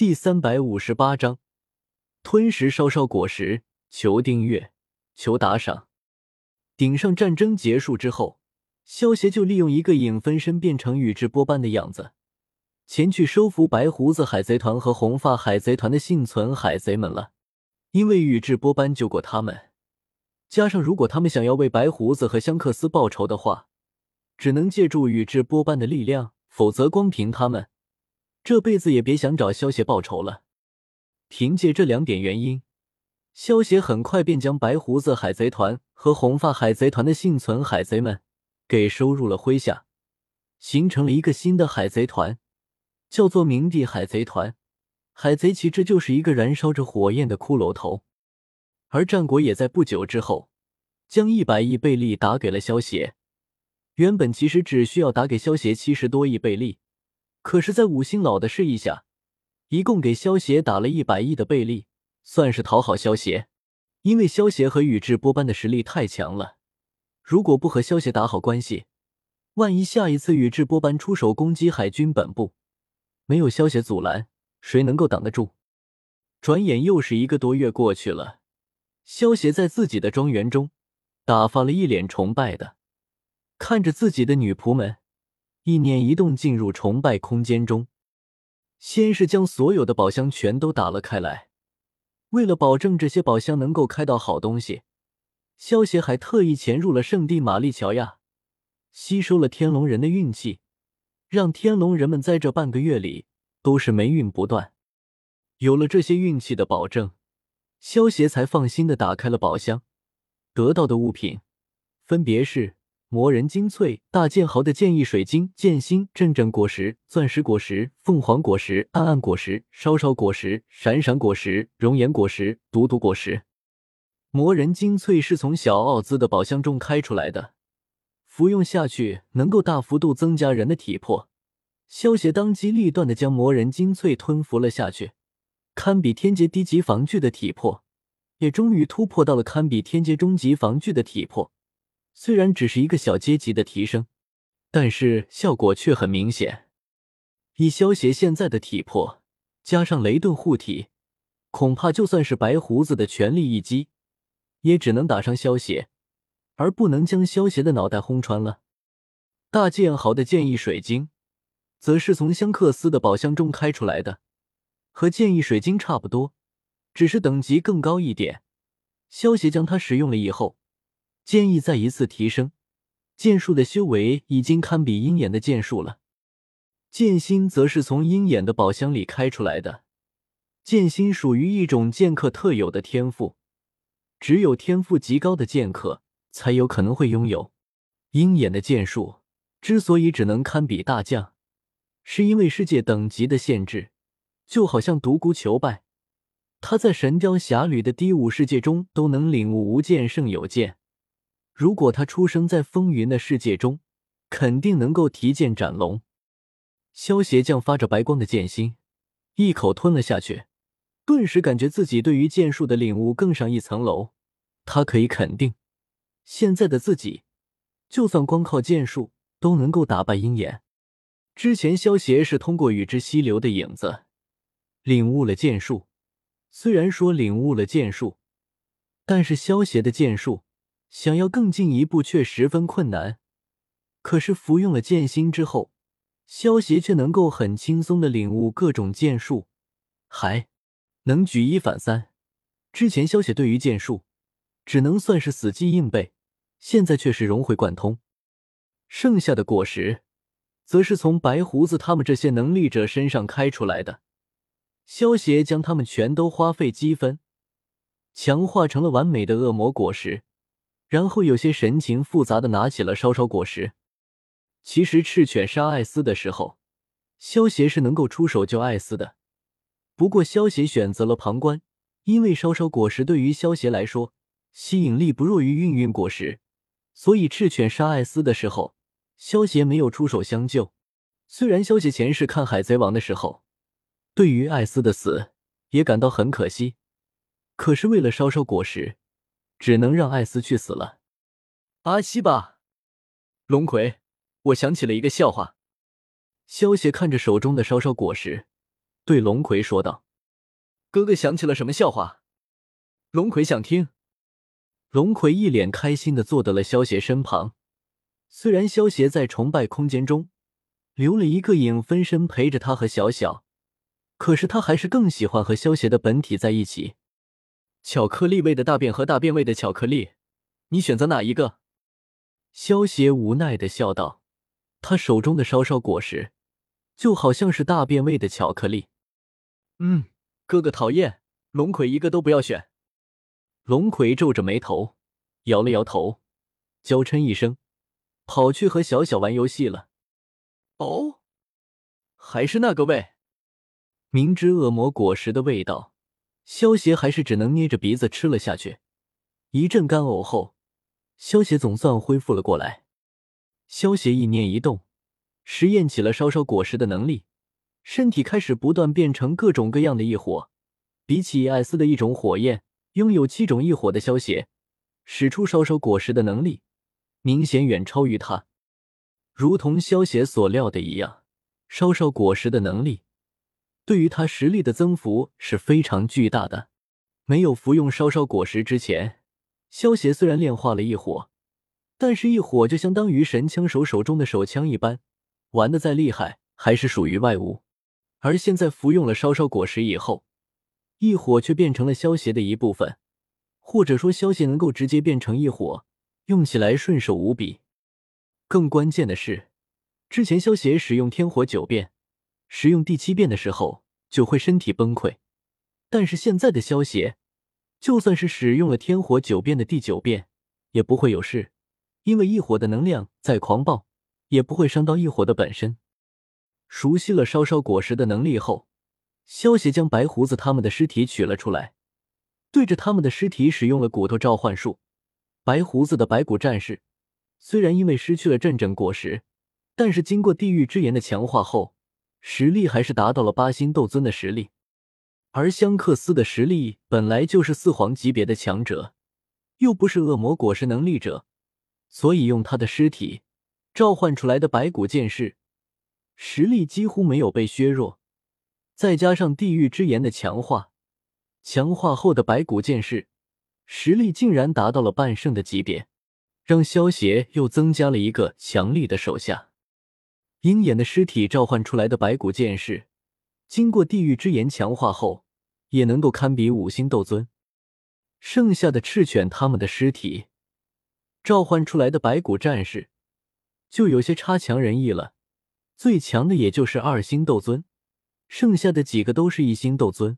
第三百五十八章，吞食烧烧果实。求订阅，求打赏。顶上战争结束之后，萧协就利用一个影分身变成宇智波斑的样子，前去收服白胡子海贼团和红发海贼团的幸存海贼们了。因为宇智波斑救过他们，加上如果他们想要为白胡子和香克斯报仇的话，只能借助宇智波斑的力量，否则光凭他们。这辈子也别想找萧协报仇了。凭借这两点原因，萧协很快便将白胡子海贼团和红发海贼团的幸存海贼们给收入了麾下，形成了一个新的海贼团，叫做明帝海贼团。海贼旗帜就是一个燃烧着火焰的骷髅头。而战国也在不久之后，将一百亿贝利打给了萧协。原本其实只需要打给萧协七十多亿贝利。可是，在五星老的示意下，一共给萧协打了一百亿的贝利，算是讨好萧协。因为萧协和宇智波斑的实力太强了，如果不和萧协打好关系，万一下一次宇智波斑出手攻击海军本部，没有萧协阻拦，谁能够挡得住？转眼又是一个多月过去了，萧协在自己的庄园中，打发了一脸崇拜的看着自己的女仆们。意念一动，进入崇拜空间中，先是将所有的宝箱全都打了开来。为了保证这些宝箱能够开到好东西，萧协还特意潜入了圣地玛丽乔亚，吸收了天龙人的运气，让天龙人们在这半个月里都是霉运不断。有了这些运气的保证，萧协才放心的打开了宝箱，得到的物品分别是。魔人精粹、大剑豪的剑意水晶、剑心、阵阵果实、钻石果实、凤凰果实、暗暗果实、烧烧果实、闪闪果实、熔岩果实、毒毒果实。魔人精粹是从小奥兹的宝箱中开出来的，服用下去能够大幅度增加人的体魄。萧协当机立断的将魔人精粹吞服了下去，堪比天阶低级防具的体魄，也终于突破到了堪比天阶中级防具的体魄。虽然只是一个小阶级的提升，但是效果却很明显。以萧协现在的体魄，加上雷遁护体，恐怕就算是白胡子的全力一击，也只能打伤萧协，而不能将萧协的脑袋轰穿了。大剑豪的剑意水晶，则是从香克斯的宝箱中开出来的，和剑意水晶差不多，只是等级更高一点。萧协将它使用了以后。剑意再一次提升，剑术的修为已经堪比鹰眼的剑术了。剑心则是从鹰眼的宝箱里开出来的。剑心属于一种剑客特有的天赋，只有天赋极高的剑客才有可能会拥有。鹰眼的剑术之所以只能堪比大将，是因为世界等级的限制。就好像独孤求败，他在神雕侠侣的第五世界中都能领悟无剑胜有剑。如果他出生在风云的世界中，肯定能够提剑斩龙。萧邪将发着白光的剑心一口吞了下去，顿时感觉自己对于剑术的领悟更上一层楼。他可以肯定，现在的自己，就算光靠剑术都能够打败鹰眼。之前萧邪是通过与之溪流的影子领悟了剑术，虽然说领悟了剑术，但是萧邪的剑术。想要更进一步却十分困难，可是服用了剑心之后，萧协却能够很轻松的领悟各种剑术，还能举一反三。之前萧协对于剑术只能算是死记硬背，现在却是融会贯通。剩下的果实，则是从白胡子他们这些能力者身上开出来的，萧协将他们全都花费积分强化成了完美的恶魔果实。然后有些神情复杂的拿起了烧烧果实。其实赤犬杀艾斯的时候，萧协是能够出手救艾斯的。不过萧协选择了旁观，因为烧烧果实对于萧协来说吸引力不弱于运运果实，所以赤犬杀艾斯的时候，萧协没有出手相救。虽然萧协前世看海贼王的时候，对于艾斯的死也感到很可惜，可是为了烧烧果实。只能让艾斯去死了。阿西吧，龙葵，我想起了一个笑话。萧协看着手中的烧烧果实，对龙葵说道：“哥哥想起了什么笑话？龙葵想听。”龙葵一脸开心的坐到了萧邪身旁。虽然萧邪在崇拜空间中留了一个影分身陪着他和小小，可是他还是更喜欢和萧邪的本体在一起。巧克力味的大便和大便味的巧克力，你选择哪一个？萧邪无奈的笑道：“他手中的烧烧果实，就好像是大便味的巧克力。”嗯，哥哥讨厌，龙葵一个都不要选。龙葵皱着眉头，摇了摇头，娇嗔一声。跑去和小小玩游戏了。哦，还是那个味。明知恶魔果实的味道，萧邪还是只能捏着鼻子吃了下去。一阵干呕后，萧邪总算恢复了过来。萧邪意念一动，实验起了烧烧果实的能力，身体开始不断变成各种各样的异火。比起艾斯的一种火焰，拥有七种异火的萧邪，使出烧烧果实的能力。明显远超于他，如同萧邪所料的一样，烧烧果实的能力对于他实力的增幅是非常巨大的。没有服用烧烧果实之前，萧邪虽然炼化了一火，但是一火就相当于神枪手手中的手枪一般，玩的再厉害还是属于外物。而现在服用了烧烧果实以后，异火却变成了萧邪的一部分，或者说萧邪能够直接变成异火。用起来顺手无比，更关键的是，之前萧邪使用天火九变，使用第七变的时候就会身体崩溃，但是现在的萧邪，就算是使用了天火九变的第九变，也不会有事，因为异火的能量再狂暴，也不会伤到异火的本身。熟悉了烧烧果实的能力后，萧邪将白胡子他们的尸体取了出来，对着他们的尸体使用了骨头召唤术。白胡子的白骨战士，虽然因为失去了阵阵果实，但是经过地狱之炎的强化后，实力还是达到了八星斗尊的实力。而香克斯的实力本来就是四皇级别的强者，又不是恶魔果实能力者，所以用他的尸体召唤出来的白骨剑士，实力几乎没有被削弱。再加上地狱之炎的强化，强化后的白骨剑士。实力竟然达到了半圣的级别，让萧邪又增加了一个强力的手下。鹰眼的尸体召唤出来的白骨剑士，经过地狱之炎强化后，也能够堪比五星斗尊。剩下的赤犬他们的尸体召唤出来的白骨战士，就有些差强人意了。最强的也就是二星斗尊，剩下的几个都是一星斗尊。